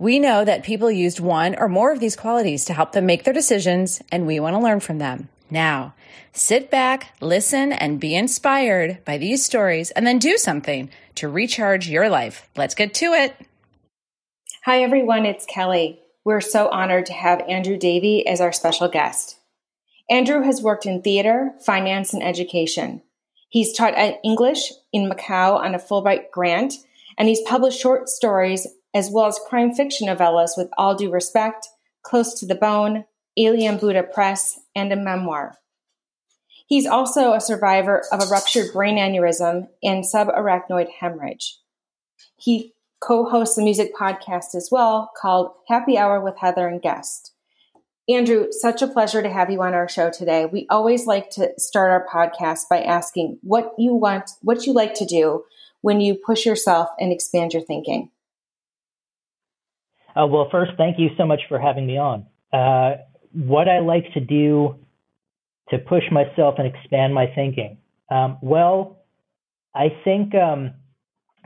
We know that people used one or more of these qualities to help them make their decisions, and we want to learn from them. Now, sit back, listen, and be inspired by these stories, and then do something to recharge your life. Let's get to it. Hi, everyone. It's Kelly. We're so honored to have Andrew Davie as our special guest. Andrew has worked in theater, finance, and education. He's taught English in Macau on a Fulbright grant, and he's published short stories as well as crime fiction novellas with All Due Respect, Close to the Bone, Alien Buddha Press, and a memoir. He's also a survivor of a ruptured brain aneurysm and subarachnoid hemorrhage. He co hosts a music podcast as well called Happy Hour with Heather and Guest. Andrew, such a pleasure to have you on our show today. We always like to start our podcast by asking what you want, what you like to do when you push yourself and expand your thinking. Uh, well, first, thank you so much for having me on. Uh, what I like to do to push myself and expand my thinking. Um, well, I think um,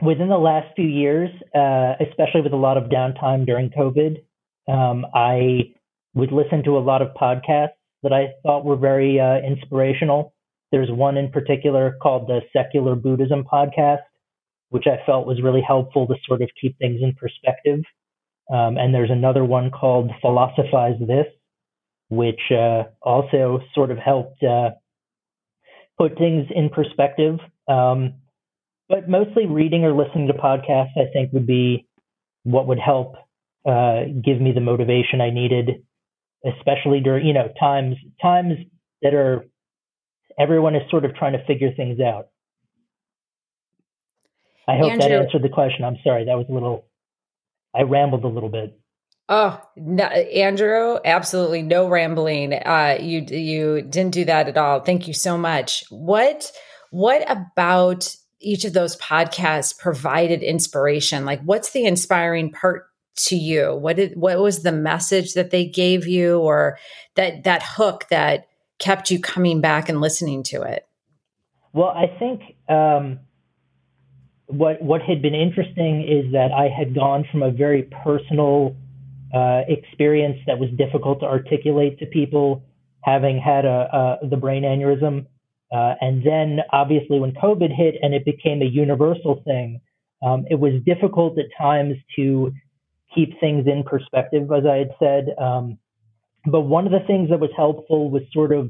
within the last few years, uh, especially with a lot of downtime during COVID, um, I would listen to a lot of podcasts that I thought were very uh, inspirational. There's one in particular called the Secular Buddhism Podcast, which I felt was really helpful to sort of keep things in perspective. Um, and there's another one called Philosophize This, which uh, also sort of helped uh, put things in perspective. Um, but mostly reading or listening to podcasts, I think, would be what would help uh, give me the motivation I needed, especially during you know times times that are everyone is sort of trying to figure things out. I hope Andrew, that answered the question. I'm sorry, that was a little I rambled a little bit. Oh, no, Andrew, absolutely no rambling. Uh, you you didn't do that at all. Thank you so much. What what about each of those podcasts provided inspiration? Like, what's the inspiring part to you? What did what was the message that they gave you, or that that hook that kept you coming back and listening to it? Well, I think um, what what had been interesting is that I had gone from a very personal uh, experience that was difficult to articulate to people, having had a, a the brain aneurysm, uh, and then obviously when COVID hit and it became a universal thing, um, it was difficult at times to keep things in perspective, as I had said. Um, but one of the things that was helpful was sort of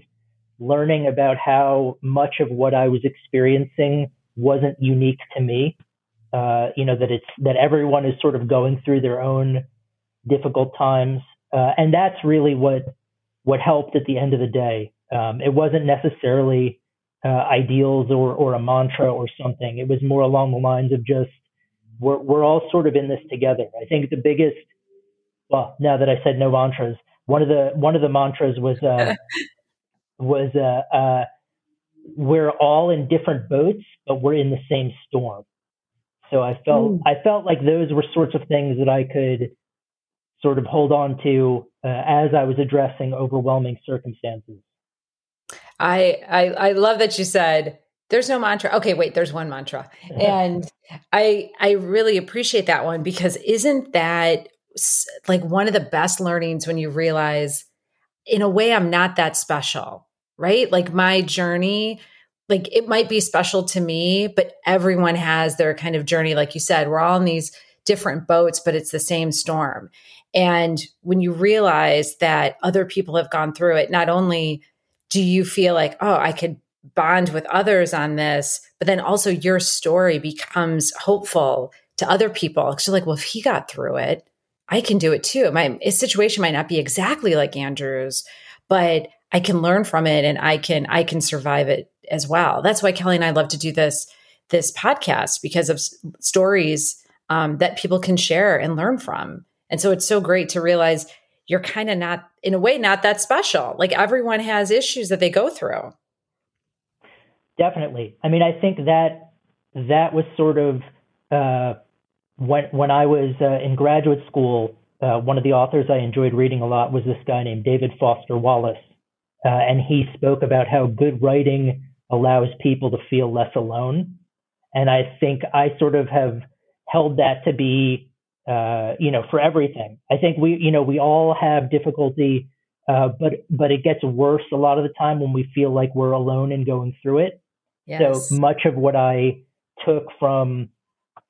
learning about how much of what I was experiencing wasn't unique to me. Uh, you know that it's that everyone is sort of going through their own difficult times, uh, and that's really what what helped at the end of the day. Um, it wasn't necessarily uh, ideals or or a mantra or something. It was more along the lines of just we're we're all sort of in this together. I think the biggest well, now that I said no mantras, one of the one of the mantras was uh, was uh, uh, we're all in different boats, but we're in the same storm. So I felt mm. I felt like those were sorts of things that I could sort of hold on to uh, as I was addressing overwhelming circumstances. I, I I love that you said there's no mantra. Okay, wait, there's one mantra. And I I really appreciate that one because isn't that like one of the best learnings when you realize in a way I'm not that special right? Like my journey, like it might be special to me, but everyone has their kind of journey. Like you said, we're all in these different boats, but it's the same storm. And when you realize that other people have gone through it, not only do you feel like, oh, I could bond with others on this, but then also your story becomes hopeful to other people. Because like, well, if he got through it, I can do it too. My situation might not be exactly like Andrew's, but I can learn from it and I can I can survive it as well. That's why Kelly and I love to do this this podcast because of stories um, that people can share and learn from. And so it's so great to realize you're kind of not, in a way, not that special. Like everyone has issues that they go through. Definitely. I mean, I think that that was sort of uh, when when I was uh, in graduate school. Uh, one of the authors I enjoyed reading a lot was this guy named David Foster Wallace, uh, and he spoke about how good writing allows people to feel less alone. And I think I sort of have held that to be, uh, you know, for everything. I think we, you know, we all have difficulty, uh, but but it gets worse a lot of the time when we feel like we're alone and going through it. Yes. So much of what I took from,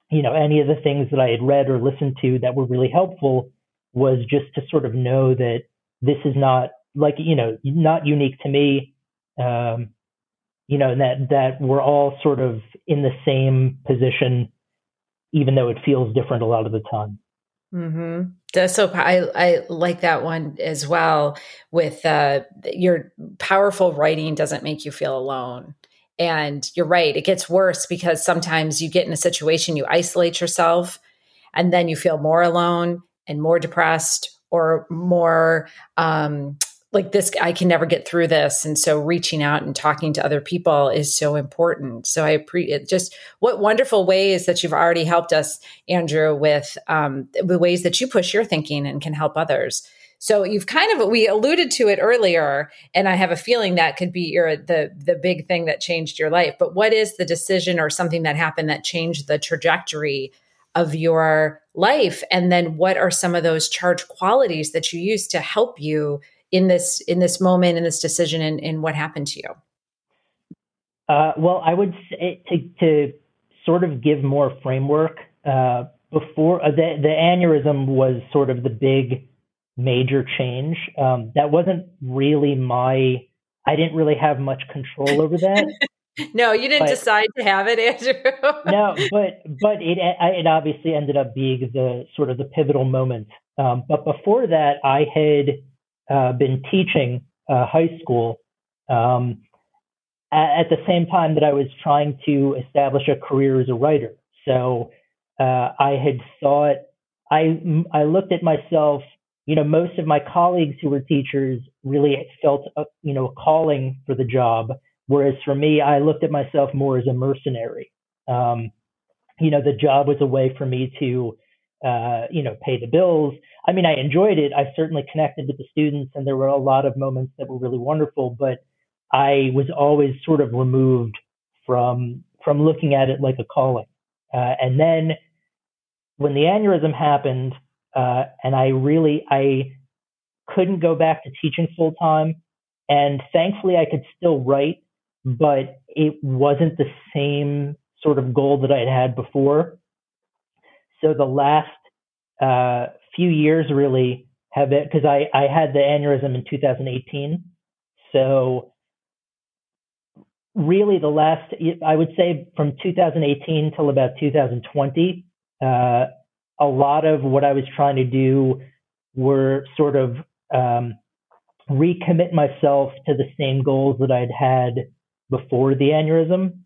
you know, any of the things that I had read or listened to that were really helpful was just to sort of know that this is not like you know not unique to me. Um, you know, that that we're all sort of in the same position even though it feels different a lot of the time. Mm-hmm. That's so I I like that one as well. With uh, your powerful writing doesn't make you feel alone, and you're right. It gets worse because sometimes you get in a situation you isolate yourself, and then you feel more alone and more depressed or more um, like this i can never get through this. And so reaching out and talking to other people is so important. So i appreciate just what wonderful ways that you've already helped us andrew with um, the ways that you push your thinking and can help others. So you've kind of we alluded to it earlier and i have a feeling that could be your the the big thing that changed your life. But what is the decision or something that happened that changed the trajectory of your life? And then what are some of those charge qualities that you use to help you in this in this moment in this decision and, and what happened to you? Uh, well, I would say to, to sort of give more framework. Uh, before uh, the the aneurysm was sort of the big major change. Um, that wasn't really my. I didn't really have much control over that. no, you didn't but, decide to have it, Andrew. no, but but it it obviously ended up being the sort of the pivotal moment. Um, but before that, I had uh, been teaching uh, high school um, at, the same time that I was trying to establish a career as a writer. So uh, I had thought I I looked at myself. You know, most of my colleagues who were teachers really felt a, you know a calling for the job, whereas for me, I looked at myself more as a mercenary. Um, you know, the job was a way for me to uh, you know, pay the bills. I mean, I enjoyed it. I certainly connected with the students, and there were a lot of moments that were really wonderful. But I was always sort of removed from from looking at it like a calling. Uh, and then when the aneurysm happened, uh, and I really I couldn't go back to teaching full time, and thankfully I could still write, but it wasn't the same sort of goal that I had had before. So the last uh, few years really have it because I, I had the aneurysm in 2018. So really the last, I would say from 2018 till about 2020, uh, a lot of what I was trying to do were sort of um, recommit myself to the same goals that I'd had before the aneurysm.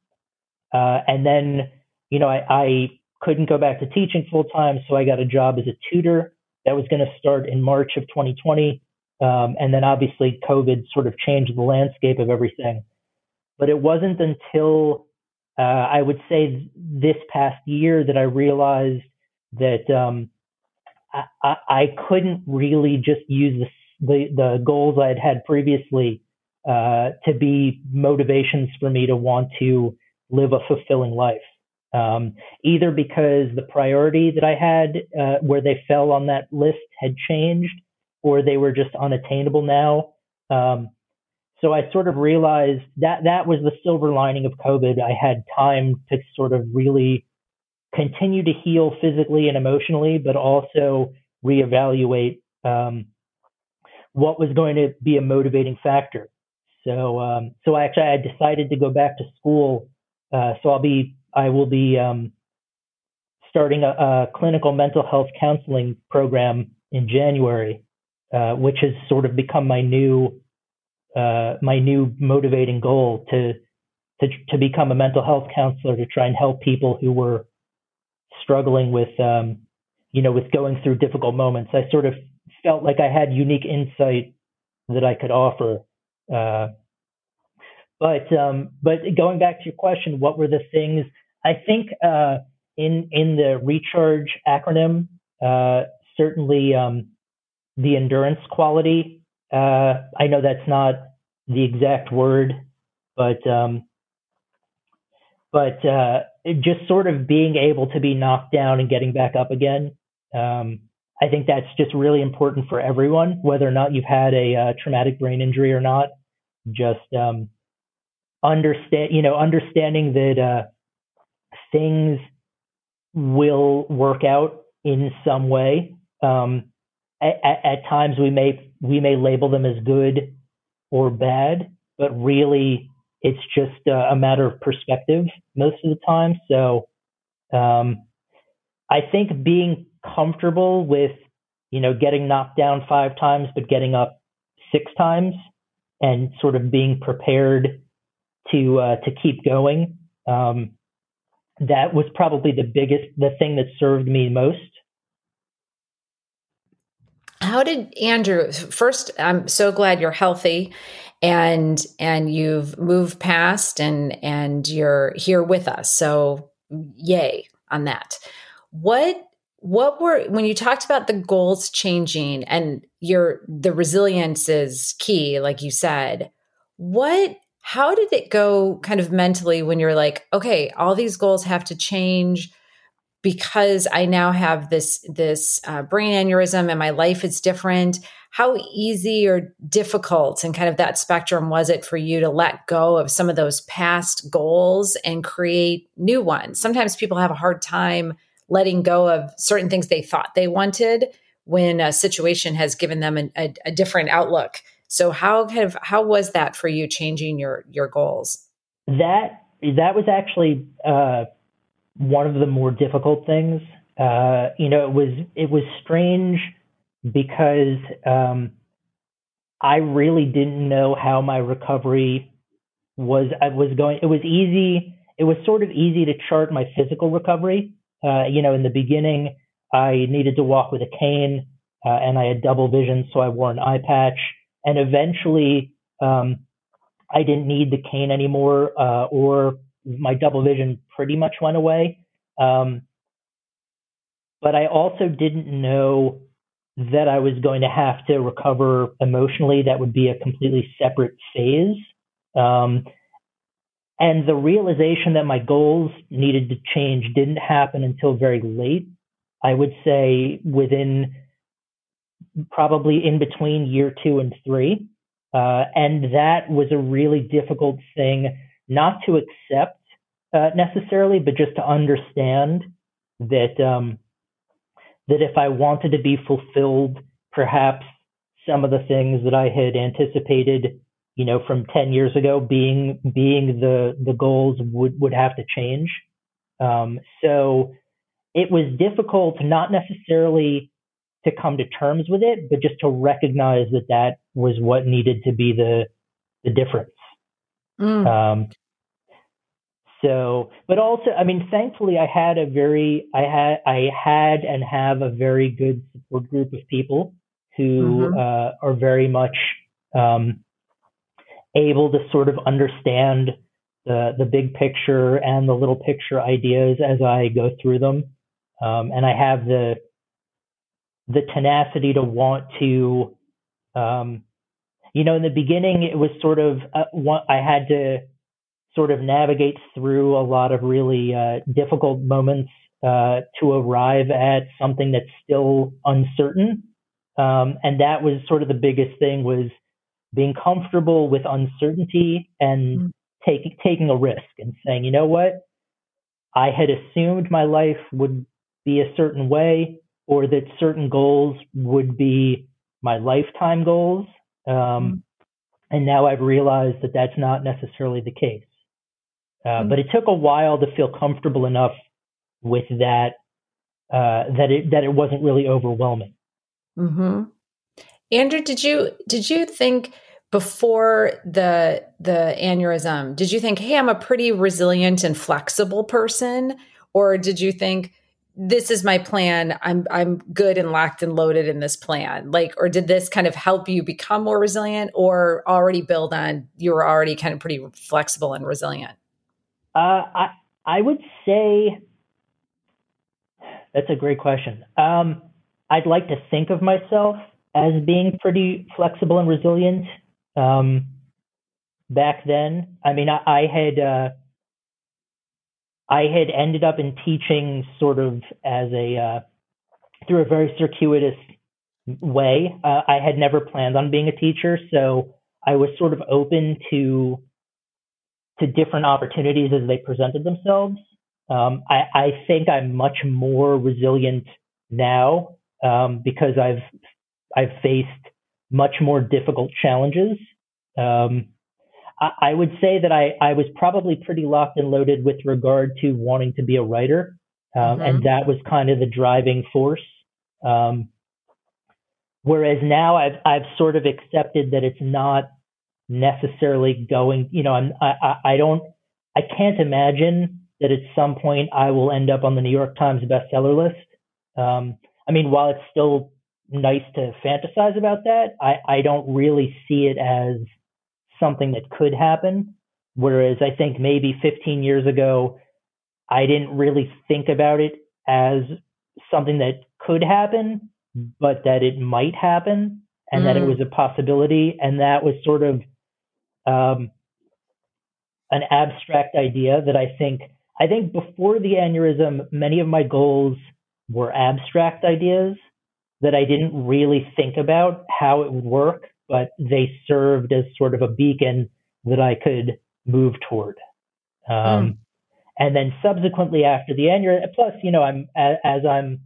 Uh, and then, you know, I, I couldn't go back to teaching full time, so I got a job as a tutor. That was going to start in March of 2020. Um, and then obviously COVID sort of changed the landscape of everything. But it wasn't until uh, I would say this past year that I realized that um, I, I, couldn't really just use the, the, the goals I had had previously uh, to be motivations for me to want to live a fulfilling life um, either because the priority that I had, uh, where they fell on that list, had changed, or they were just unattainable now. Um, so I sort of realized that that was the silver lining of COVID. I had time to sort of really continue to heal physically and emotionally, but also reevaluate um, what was going to be a motivating factor. So, um, so I actually, I decided to go back to school. Uh, so I'll be, I will be um, starting a, a, clinical mental health counseling program in January, uh, which has sort of become my new, uh, my new motivating goal to, to to become a mental health counselor to try and help people who were struggling with, um, you know, with going through difficult moments. I sort of felt like I had unique insight that I could offer. Uh, but um, but going back to your question, what were the things? I think uh, in in the recharge acronym, uh, certainly um, the endurance quality. Uh, I know that's not the exact word, but um, but uh, just sort of being able to be knocked down and getting back up again. Um, I think that's just really important for everyone, whether or not you've had a uh, traumatic brain injury or not. Just um, understand, you know, understanding that uh, things will work out in some way. Um, at, at, times, we may we may label them as good or bad, but really, it's just uh, a matter of perspective most of the time. So, um, I think being comfortable with, you know, getting knocked down five times, but getting up six times and sort of being prepared to, uh, to keep going. Um, that was probably the biggest, the thing that served me most. How did Andrew, first, I'm so glad you're healthy and and you've moved past and and you're here with us so yay on that what what were when you talked about the goals changing and your the resilience is key like you said what how did it go kind of mentally when you're like okay all these goals have to change because i now have this this uh, brain aneurysm and my life is different how easy or difficult and kind of that spectrum was it for you to let go of some of those past goals and create new ones sometimes people have a hard time letting go of certain things they thought they wanted when a situation has given them a, a, a different outlook. So how kind of how was that for you changing your your goals? That that was actually uh, one of the more difficult things. Uh, you know, it was it was strange because um, I really didn't know how my recovery was. I was going. It was easy. It was sort of easy to chart my physical recovery uh, you know, in the beginning, I needed to walk with a cane, uh, and I had double vision, so I wore an eye patch. And eventually, um, I didn't need the cane anymore, uh, or my double vision pretty much went away. Um, but I also didn't know that I was going to have to recover emotionally. That would be a completely separate phase. Um, and the realization that my goals needed to change didn't happen until very late. I would say within probably in between year two and three. Uh, and that was a really difficult thing not to accept uh, necessarily, but just to understand that um, that if I wanted to be fulfilled, perhaps some of the things that I had anticipated you know, from 10 years ago being, being the, the goals would, would have to change. Um, so it was difficult not necessarily to come to terms with it, but just to recognize that that was what needed to be the, the difference. Mm. Um, so, but also, I mean, thankfully, I had a very, I had, I had and have a very good support group of people who mm-hmm. uh, are very much um, able to sort of understand the the big picture and the little picture ideas as I go through them, um, and I have the the tenacity to want to, um, you know, in the beginning it was sort of uh, one, I had to sort of navigate through a lot of really uh, difficult moments uh, to arrive at something that's still uncertain, um, and that was sort of the biggest thing was being comfortable with uncertainty and mm. taking taking a risk and saying, you know what, I had assumed my life would be a certain way, or that certain goals would be my lifetime goals. Um, mm. And now I've realized that that's not necessarily the case. Uh, mm-hmm. But it took a while to feel comfortable enough with that uh, that it that it wasn't really overwhelming. Mm-hmm. Andrew, did you did you think before the the aneurysm? Did you think, hey, I'm a pretty resilient and flexible person, or did you think this is my plan. I'm I'm good and locked and loaded in this plan. Like, or did this kind of help you become more resilient, or already build on you were already kind of pretty flexible and resilient? Uh, I I would say that's a great question. Um, I'd like to think of myself as being pretty flexible and resilient. Um, back then, I mean, I, I had uh, I had ended up in teaching sort of as a uh, through a very circuitous way. Uh, I had never planned on being a teacher, so I was sort of open to to different opportunities as they presented themselves. Um, I, I, think I'm much more resilient now um, because I've I've faced much more difficult challenges. Um, I, I, would say that I, I was probably pretty locked and loaded with regard to wanting to be a writer, um, mm-hmm. and that was kind of the driving force. Um, whereas now I've I've sort of accepted that it's not necessarily going. You know, I'm I, I don't I can't imagine that at some point I will end up on the New York Times bestseller list. Um, I mean, while it's still nice to fantasize about that, I, I don't really see it as something that could happen. Whereas I think maybe 15 years ago, I didn't really think about it as something that could happen, but that it might happen and mm. that it mm. was a possibility. And that was sort of um, an abstract idea that I think I think before the aneurysm, many of my goals were abstract ideas that I didn't really think about how it would work, but they served as sort of a beacon that I could move toward. Um, mm. And then subsequently after the aneurysm, plus, you know, I'm as I'm,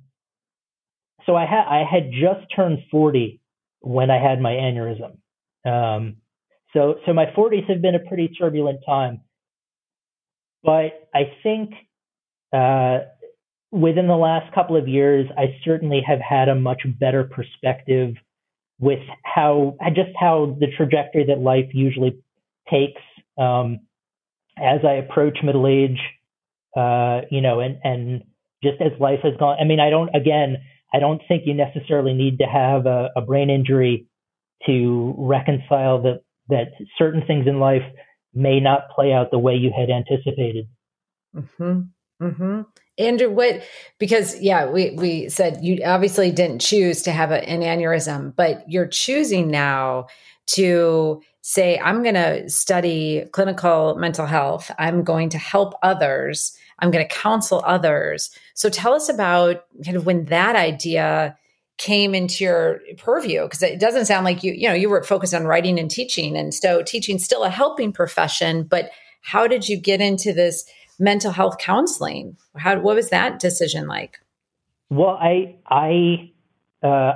so I had I had just turned 40 when I had my aneurysm. Um, so so my 40s have been a pretty turbulent time. But I think uh, within the last couple of years, I certainly have had a much better perspective with how just how the trajectory that life usually takes um, as I approach middle age. Uh, you know, and and just as life has gone. I mean, I don't. Again, I don't think you necessarily need to have a, a brain injury to reconcile that that certain things in life may not play out the way you had anticipated. Mm-hmm. Mm-hmm. Andrew, what? Because yeah, we we said you obviously didn't choose to have a, an aneurysm, but you're choosing now to say, I'm going to study clinical mental health. I'm going to help others. I'm going to counsel others. So tell us about kind of when that idea came into your purview because it doesn't sound like you you know you were focused on writing and teaching and so teaching still a helping profession but how did you get into this mental health counseling how what was that decision like well i i uh,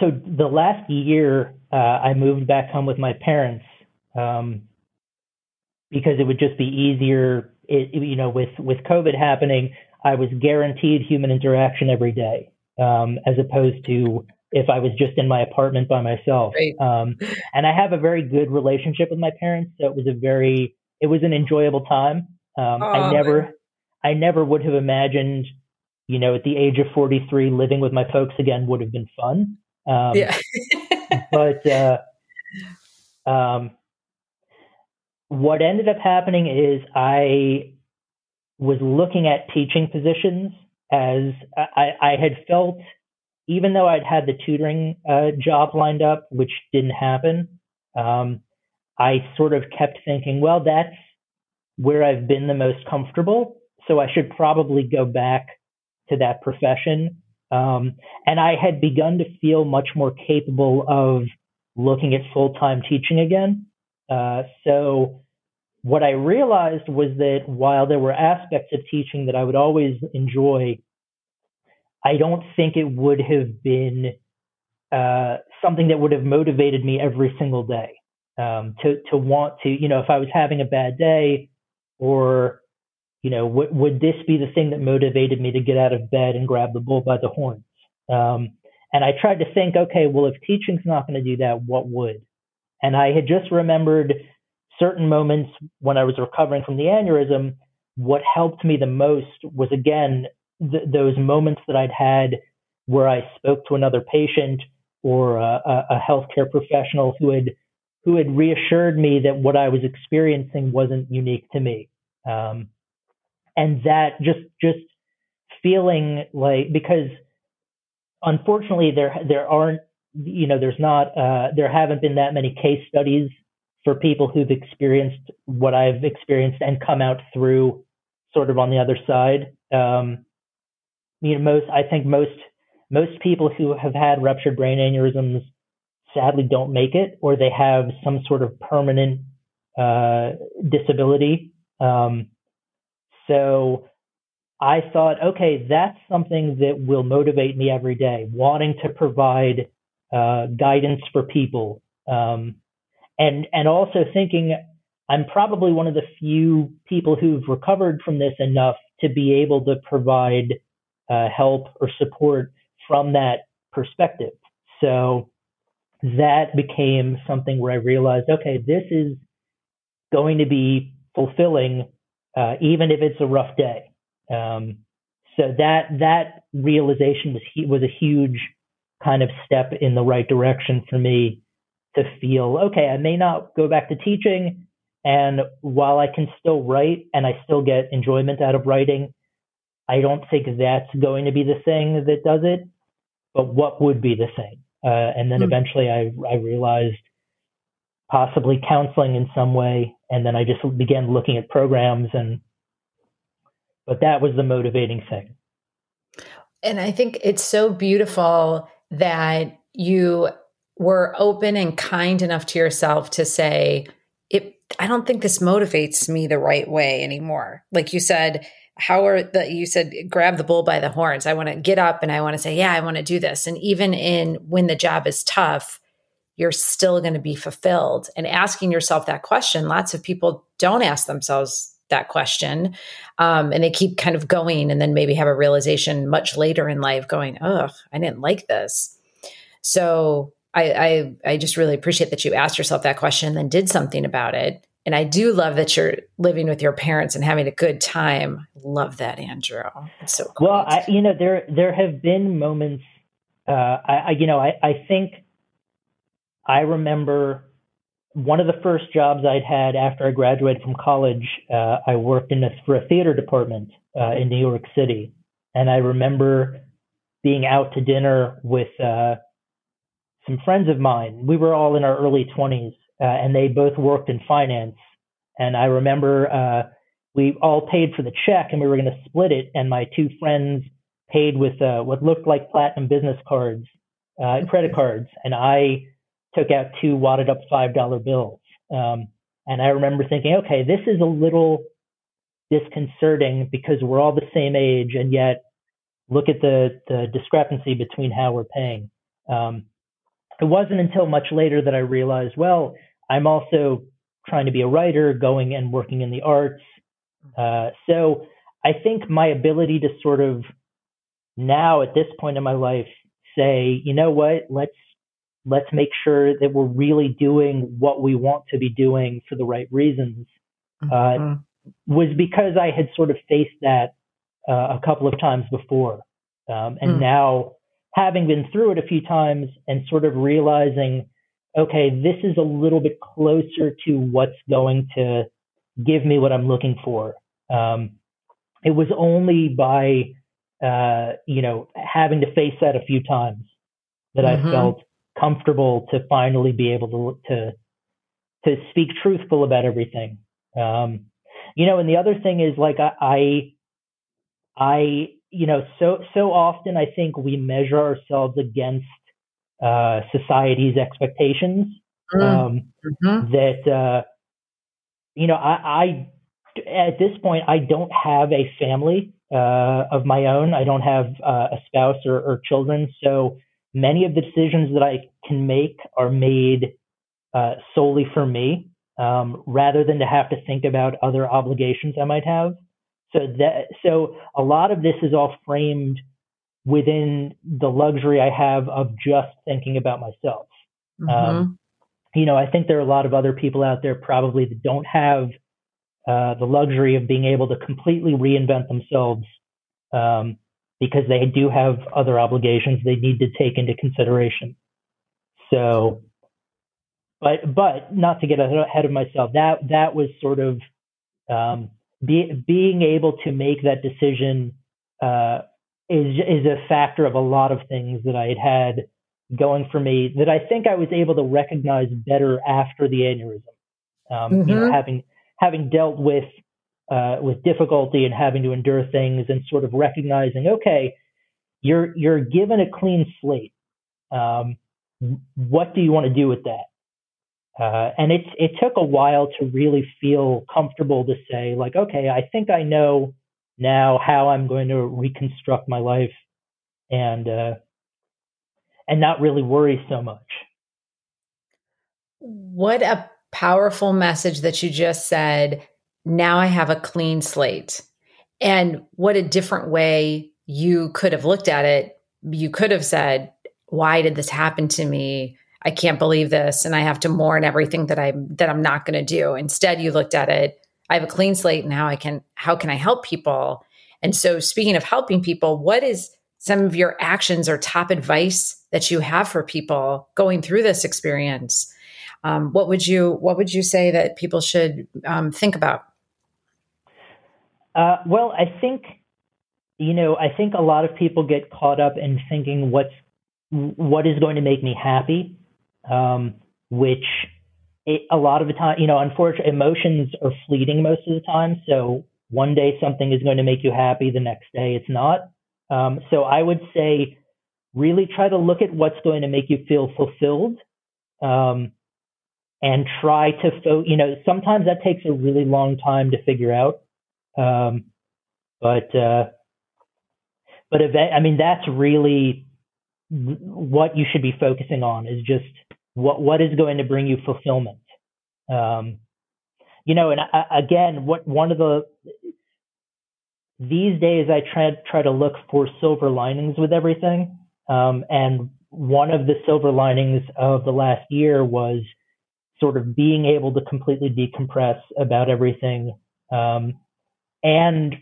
so the last year uh, i moved back home with my parents um, because it would just be easier it, you know with with covid happening i was guaranteed human interaction every day um, as opposed to if I was just in my apartment by myself. Right. Um, and I have a very good relationship with my parents, so it was a very it was an enjoyable time. Um, oh, I never man. I never would have imagined, you know, at the age of 43, living with my folks again would have been fun. Um, yeah. but uh, um, what ended up happening is I was looking at teaching positions as I, I had felt, even though I'd had the tutoring uh, job lined up, which didn't happen, um, I sort of kept thinking, well, that's where I've been the most comfortable. So I should probably go back to that profession. Um, and I had begun to feel much more capable of looking at full time teaching again. Uh, so what I realized was that while there were aspects of teaching that I would always enjoy, I don't think it would have been uh, something that would have motivated me every single day. um, to to want to you know if I was having a bad day or you know w- would this be the thing that motivated me to get out of bed and grab the bull by the horns? Um, and I tried to think okay well if teaching's not going to do that what would? And I had just remembered certain moments when I was recovering from the aneurysm what helped me the most was again th- those moments that I'd had where I spoke to another patient or a, a healthcare professional who had who had reassured me that what I was experiencing wasn't unique to me. Um, and that just just feeling like because unfortunately there there aren't you know there's not uh, there haven't been that many case studies for people who've experienced what I've experienced and come out through sort of on the other side. Um, you know, most I think most most people who have had ruptured brain aneurysms sadly don't make it, or they have some sort of permanent uh, disability. Um, so I thought, okay, that's something that will motivate me every day, wanting to provide uh, guidance for people, um, and and also thinking I'm probably one of the few people who've recovered from this enough to be able to provide uh, help or support from that perspective. So that became something where I realized, okay, this is going to be fulfilling, uh, even if it's a rough day. Um, so that that realization was was a huge kind of step in the right direction for me to feel okay. I may not go back to teaching, and while I can still write and I still get enjoyment out of writing, I don't think that's going to be the thing that does it. But what would be the thing? Uh, and then mm-hmm. eventually I, I realized possibly counseling in some way. And then I just began looking at programs and, but that was the motivating thing. And I think it's so beautiful that you were open and kind enough to yourself to say, it, I don't think this motivates me the right way anymore. Like you said, how are the you said grab the bull by the horns. I want to get up and i want to say yeah i want to do this. And even in when the job is tough you're still going to be fulfilled. And asking yourself that question lots of people don't ask themselves that question um, and they keep kind of going and then maybe have a realization much later in life going oh i didn't like this. So I, I i just really appreciate that you asked yourself that question and then did something about it and I do love that you're living with your parents and having a good time. Love that, Andrew. It's so cool. Well, I, you know, there there have been moments. Uh, I, I, you know, I, I think I remember one of the first jobs I'd had after I graduated from college. Uh, I worked in a, for a theater department uh, in New York City, and I remember being out to dinner with uh, some friends of mine. We were all in our early twenties, uh, and they both worked in finance. And I remember uh, we all paid for the check, and we were going to split it. And my two friends paid with uh, what looked like platinum business cards, uh, credit cards, and I took out two wadded up five dollar bills. Um, and I remember thinking, okay, this is a little disconcerting because we're all the same age, and yet look at the the discrepancy between how we're paying. Um, it wasn't until much later that I realized, well, I'm also trying to be a writer, going and working in the arts. Uh, so I think my ability to sort of now at this point in my life say, you know what, let's let's make sure that we're really doing what we want to be doing for the right reasons. Uh, mm-hmm. Uh, was because I had sort of faced that uh, a couple of times before, um, and mm. now having been through it a few times and sort of realizing okay, this is a little bit closer to what's going to give me what I'm looking for. Um, it was only by, uh, you know, having to face that a few times that mm-hmm. I felt comfortable to finally be able to, to, to speak truthful about everything. Um, you know, and the other thing is like, I, I, I, you know, so, so often I think we measure ourselves against uh, society's expectations. Mm-hmm. Um, mm-hmm. That uh, you know, I, I at this point I don't have a family uh, of my own. I don't have uh, a spouse or, or, children, so many of the decisions that I can make are made uh, solely for me, um, rather than to have to think about other obligations I might have. So that so a lot of this is all framed within the luxury I have of just thinking about myself. Mm-hmm. Um, you know, I think there are a lot of other people out there probably that don't have uh, the luxury of being able to completely reinvent themselves um, because they do have other obligations they need to take into consideration. So, but but not to get ahead of myself, that that was sort of um, be, being able to make that decision uh, is is a factor of a lot of things that I had had going for me that I think I was able to recognize better after the aneurysm. Um, mm-hmm. You know, mm-hmm. having having dealt with uh, with difficulty and having to endure things, and sort of recognizing, okay, you're you're given a clean slate. Um, what do you want to do with that? Uh, and it it took a while to really feel comfortable to say, like, okay, I think I know now how I'm going to reconstruct my life, and uh, and not really worry so much. What a powerful message that you just said. Now I have a clean slate. And what a different way you could have looked at it. You could have said, Why did this happen to me? I can't believe this and I have to mourn everything that I'm that I'm not going to do. Instead, you looked at it, I have a clean slate and how I can how can I help people? And so speaking of helping people, what is some of your actions or top advice that you have for people going through this experience? Um, what would you What would you say that people should um, think about? Uh, well, I think you know I think a lot of people get caught up in thinking what's what is going to make me happy, um, which it, a lot of the time, you know, unfortunately, emotions are fleeting most of the time. So one day something is going to make you happy, the next day it's not. Um, so I would say really try to look at what's going to make you feel fulfilled um, and try to, fo- you know, sometimes that takes a really long time to figure out. Um, but, uh, but event, I mean, that's really what you should be focusing on is just what, what is going to bring you fulfillment. Um, you know, and I, uh, again, what one of the these days I try try to look for silver linings with everything. Um, and one of the silver linings of the last year was sort of being able to completely decompress about everything um, and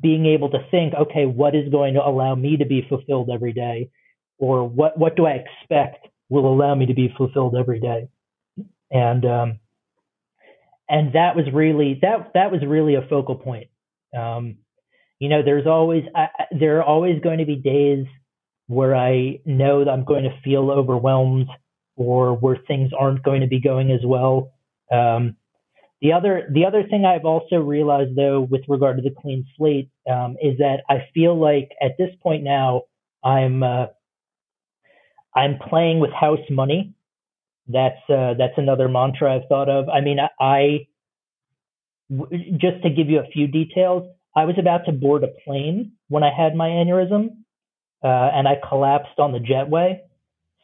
being able to think, okay, what is going to allow me to be fulfilled every day, or what what do I expect will allow me to be fulfilled every day, and um, and that was really that that was really a focal point. Um, you know, there's always I, there are always going to be days where I know that I'm going to feel overwhelmed or where things aren't going to be going as well. Um, the other the other thing I've also realized though with regard to the clean slate um, is that I feel like at this point now I'm uh, I'm playing with house money. That's uh, that's another mantra I've thought of. I mean, I, just to give you a few details, I was about to board a plane when I had my aneurysm, uh, and I collapsed on the jetway.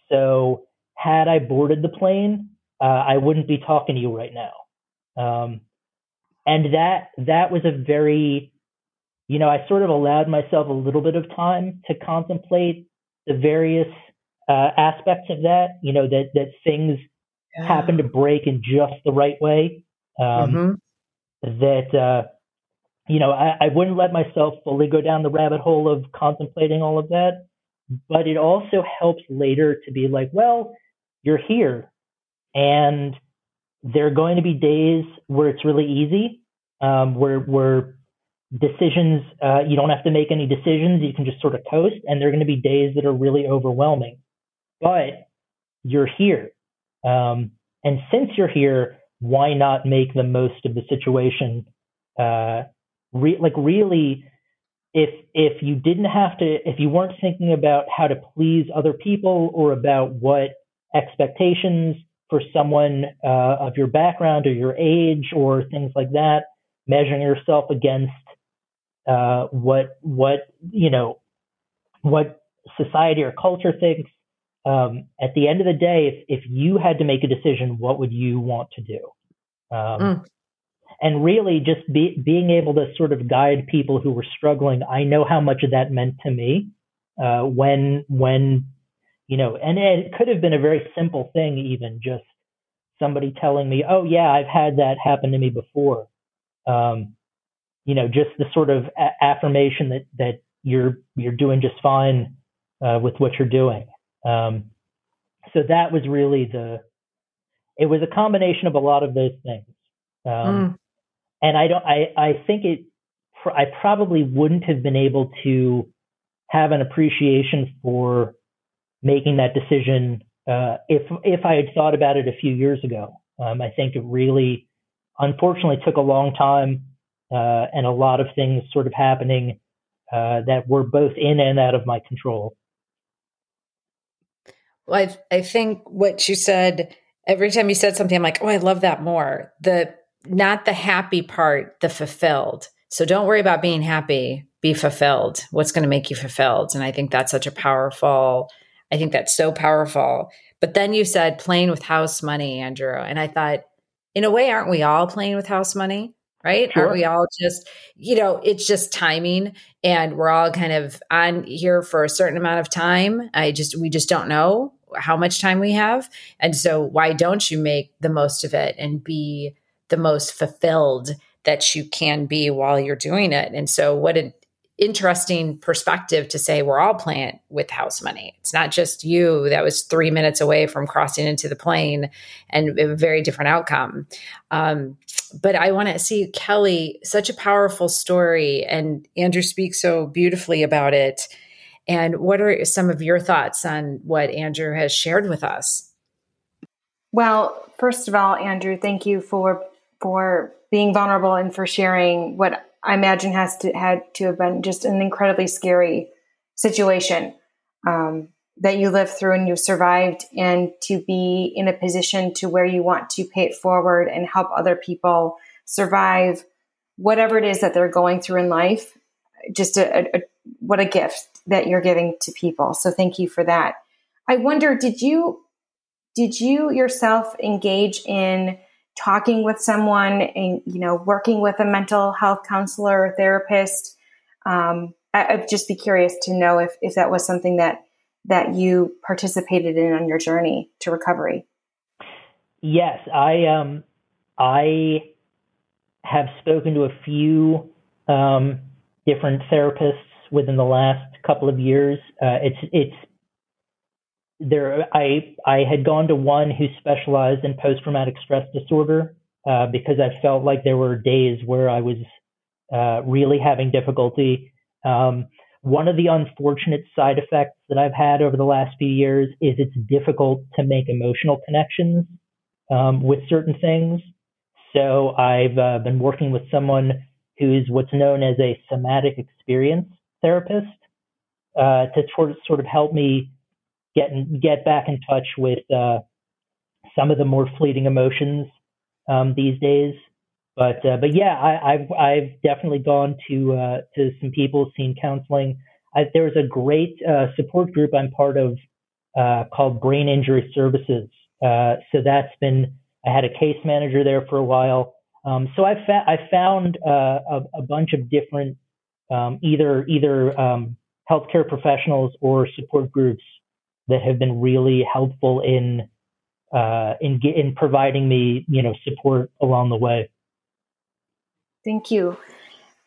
So had I boarded the plane, uh, I wouldn't be talking to you right now. Um, and that that was a very, you know, I sort of allowed myself a little bit of time to contemplate the various uh, aspects of that. You know, that that things yeah. happen to break in just the right way. Um, mm-hmm. That uh, you know, I, I wouldn't let myself fully go down the rabbit hole of contemplating all of that. But it also helps later to be like, well, you're here. And there are going to be days where it's really easy, um, where, where decisions, uh, you don't have to make any decisions. You can just sort of coast. And there are going to be days that are really overwhelming. But you're here. Um, and since you're here, why not make the most of the situation uh, re- like really if if you didn't have to if you weren't thinking about how to please other people or about what expectations for someone uh, of your background or your age or things like that measuring yourself against uh, what what you know what society or culture thinks um, at the end of the day, if, if you had to make a decision, what would you want to do? Um, mm. And really, just be, being able to sort of guide people who were struggling. I know how much of that meant to me uh, when when you know, and it could have been a very simple thing, even just somebody telling me, "Oh yeah, I've had that happen to me before." Um, you know, just the sort of a- affirmation that that you're you're doing just fine uh, with what you're doing. Um, so that was really the. It was a combination of a lot of those things, um, mm. and I don't. I I think it. I probably wouldn't have been able to have an appreciation for making that decision uh, if if I had thought about it a few years ago. Um, I think it really, unfortunately, took a long time uh, and a lot of things sort of happening uh, that were both in and out of my control. Well, I, I think what you said every time you said something, I'm like, oh, I love that more. The not the happy part, the fulfilled. So don't worry about being happy. Be fulfilled. What's going to make you fulfilled? And I think that's such a powerful I think that's so powerful. But then you said playing with house money, Andrew. And I thought, in a way, aren't we all playing with house money? Right? Sure. Aren't we all just, you know, it's just timing and we're all kind of on here for a certain amount of time. I just, we just don't know how much time we have. And so why don't you make the most of it and be the most fulfilled that you can be while you're doing it? And so what did interesting perspective to say we're all playing with house money. It's not just you that was three minutes away from crossing into the plane and a very different outcome. Um, but I want to see Kelly, such a powerful story, and Andrew speaks so beautifully about it. And what are some of your thoughts on what Andrew has shared with us? Well, first of all, Andrew, thank you for for being vulnerable and for sharing what I imagine has to had to have been just an incredibly scary situation um, that you lived through and you survived, and to be in a position to where you want to pay it forward and help other people survive whatever it is that they're going through in life. Just a, a, what a gift that you're giving to people. So thank you for that. I wonder, did you did you yourself engage in talking with someone and you know working with a mental health counselor or therapist. Um, I, would just be curious to know if, if that was something that that you participated in on your journey to recovery. Yes i um i have spoken to a few um, different therapists within the last couple of years. Uh, it's it's there I I had gone to one who specialized in post traumatic stress disorder uh, because I felt like there were days where I was uh, really having difficulty. Um, one of the unfortunate side effects that I've had over the last few years is it's difficult to make emotional connections um, with certain things. So I've uh, been working with someone who's what's known as a somatic experience therapist uh, to sort of help me get get back in touch with uh, some of the more fleeting emotions um, these days. But uh, but yeah, I, have I've definitely gone to uh, to some people, seen counseling. I, there's a great uh, support group I'm part of uh, called Brain Injury Services. Uh, so that's been I had a case manager there for a while. Um, so I, fa- I found a, a, bunch of different um, either either um, healthcare professionals or support groups that have been really helpful in uh, in in providing me you know support along the way. Thank you,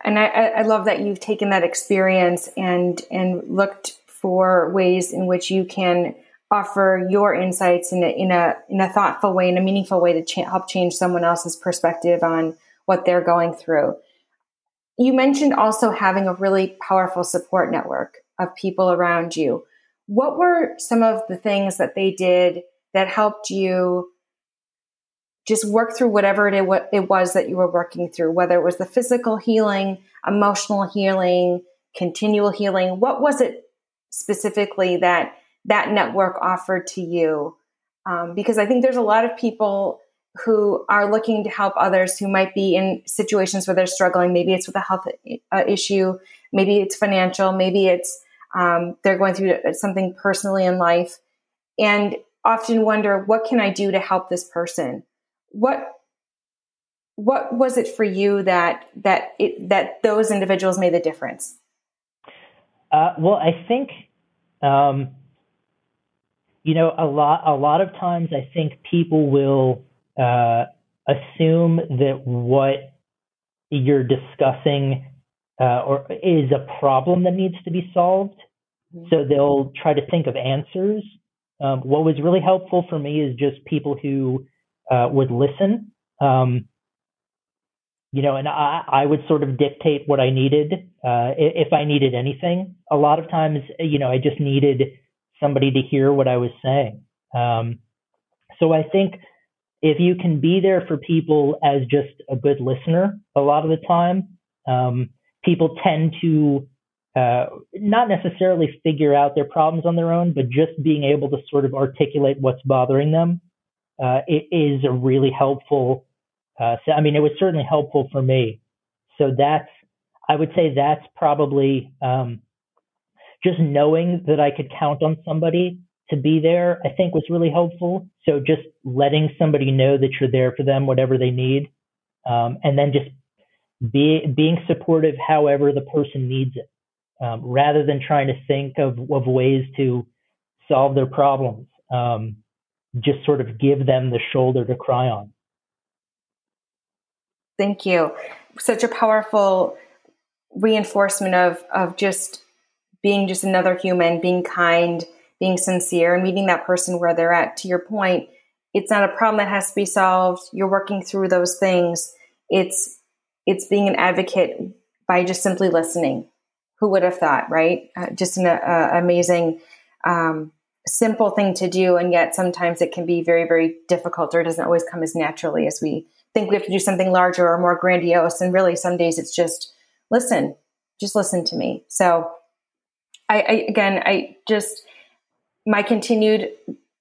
and I, I love that you've taken that experience and and looked for ways in which you can offer your insights in a in a in a thoughtful way, in a meaningful way to cha- help change someone else's perspective on what they're going through. You mentioned also having a really powerful support network of people around you. What were some of the things that they did that helped you just work through whatever it, it was that you were working through, whether it was the physical healing, emotional healing, continual healing? What was it specifically that that network offered to you? Um, because I think there's a lot of people who are looking to help others who might be in situations where they're struggling. Maybe it's with a health uh, issue, maybe it's financial, maybe it's um, they're going through something personally in life. and often wonder, what can I do to help this person? What what was it for you that that it, that those individuals made the difference? Uh, well, I think um, you know a lot a lot of times I think people will uh, assume that what you're discussing uh, or is a problem that needs to be solved. Mm-hmm. So they'll try to think of answers. Um, what was really helpful for me is just people who uh, would listen. Um, you know, and I, I would sort of dictate what I needed uh, if I needed anything. A lot of times, you know, I just needed somebody to hear what I was saying. Um, so I think if you can be there for people as just a good listener, a lot of the time, um, people tend to uh, not necessarily figure out their problems on their own, but just being able to sort of articulate what's bothering them uh, it is a really helpful. Uh, so, I mean, it was certainly helpful for me. So that's, I would say that's probably um, just knowing that I could count on somebody to be there, I think was really helpful. So just letting somebody know that you're there for them, whatever they need, um, and then just be, being supportive however the person needs it, um, rather than trying to think of, of ways to solve their problems. Um, just sort of give them the shoulder to cry on. Thank you. Such a powerful reinforcement of of just being just another human, being kind, being sincere, and meeting that person where they're at. To your point, it's not a problem that has to be solved. You're working through those things. It's it's being an advocate by just simply listening. Who would have thought, right? Uh, just an uh, amazing, um, simple thing to do, and yet sometimes it can be very, very difficult, or it doesn't always come as naturally as we think. We have to do something larger or more grandiose, and really, some days it's just listen, just listen to me. So, I, I again, I just my continued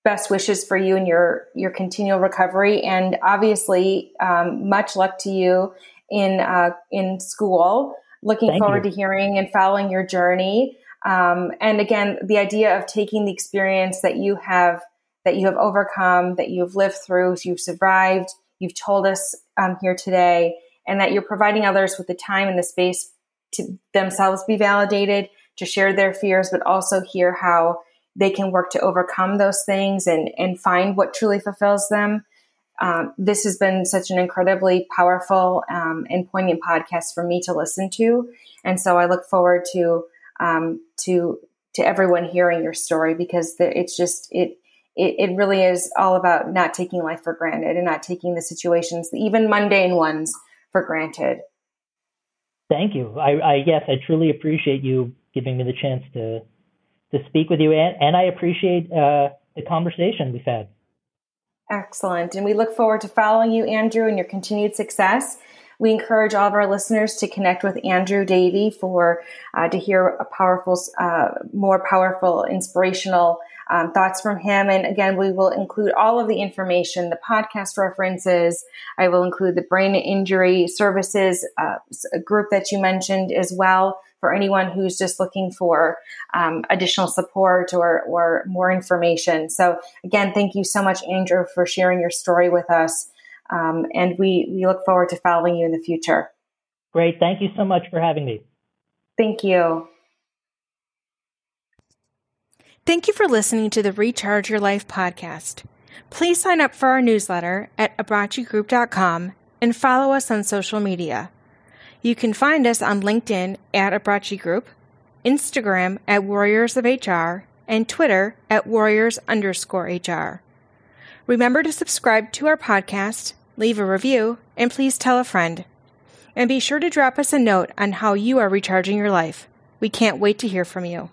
best wishes for you and your your continual recovery and obviously um, much luck to you in uh, in school looking Thank forward you. to hearing and following your journey um, and again the idea of taking the experience that you have that you have overcome that you've lived through you've survived you've told us um, here today and that you're providing others with the time and the space to themselves be validated to share their fears but also hear how they can work to overcome those things and, and find what truly fulfills them. Um, this has been such an incredibly powerful um, and poignant podcast for me to listen to, and so I look forward to um, to to everyone hearing your story because the, it's just it, it it really is all about not taking life for granted and not taking the situations, even mundane ones, for granted. Thank you. I, I yes, I truly appreciate you giving me the chance to to speak with you, and, and I appreciate uh, the conversation we've had. Excellent. And we look forward to following you, Andrew, and your continued success. We encourage all of our listeners to connect with Andrew Davie for uh, to hear a powerful, uh, more powerful, inspirational um, thoughts from him. And again, we will include all of the information, the podcast references. I will include the brain injury services uh, group that you mentioned as well for anyone who's just looking for um, additional support or, or more information. So, again, thank you so much, Andrew, for sharing your story with us. Um, and we, we look forward to following you in the future. Great. Thank you so much for having me. Thank you. Thank you for listening to the Recharge Your Life podcast. Please sign up for our newsletter at abbraccigroup.com and follow us on social media. You can find us on LinkedIn at Abbracci Group, Instagram at Warriors of HR, and Twitter at Warriors underscore HR. Remember to subscribe to our podcast, leave a review, and please tell a friend. And be sure to drop us a note on how you are recharging your life. We can't wait to hear from you.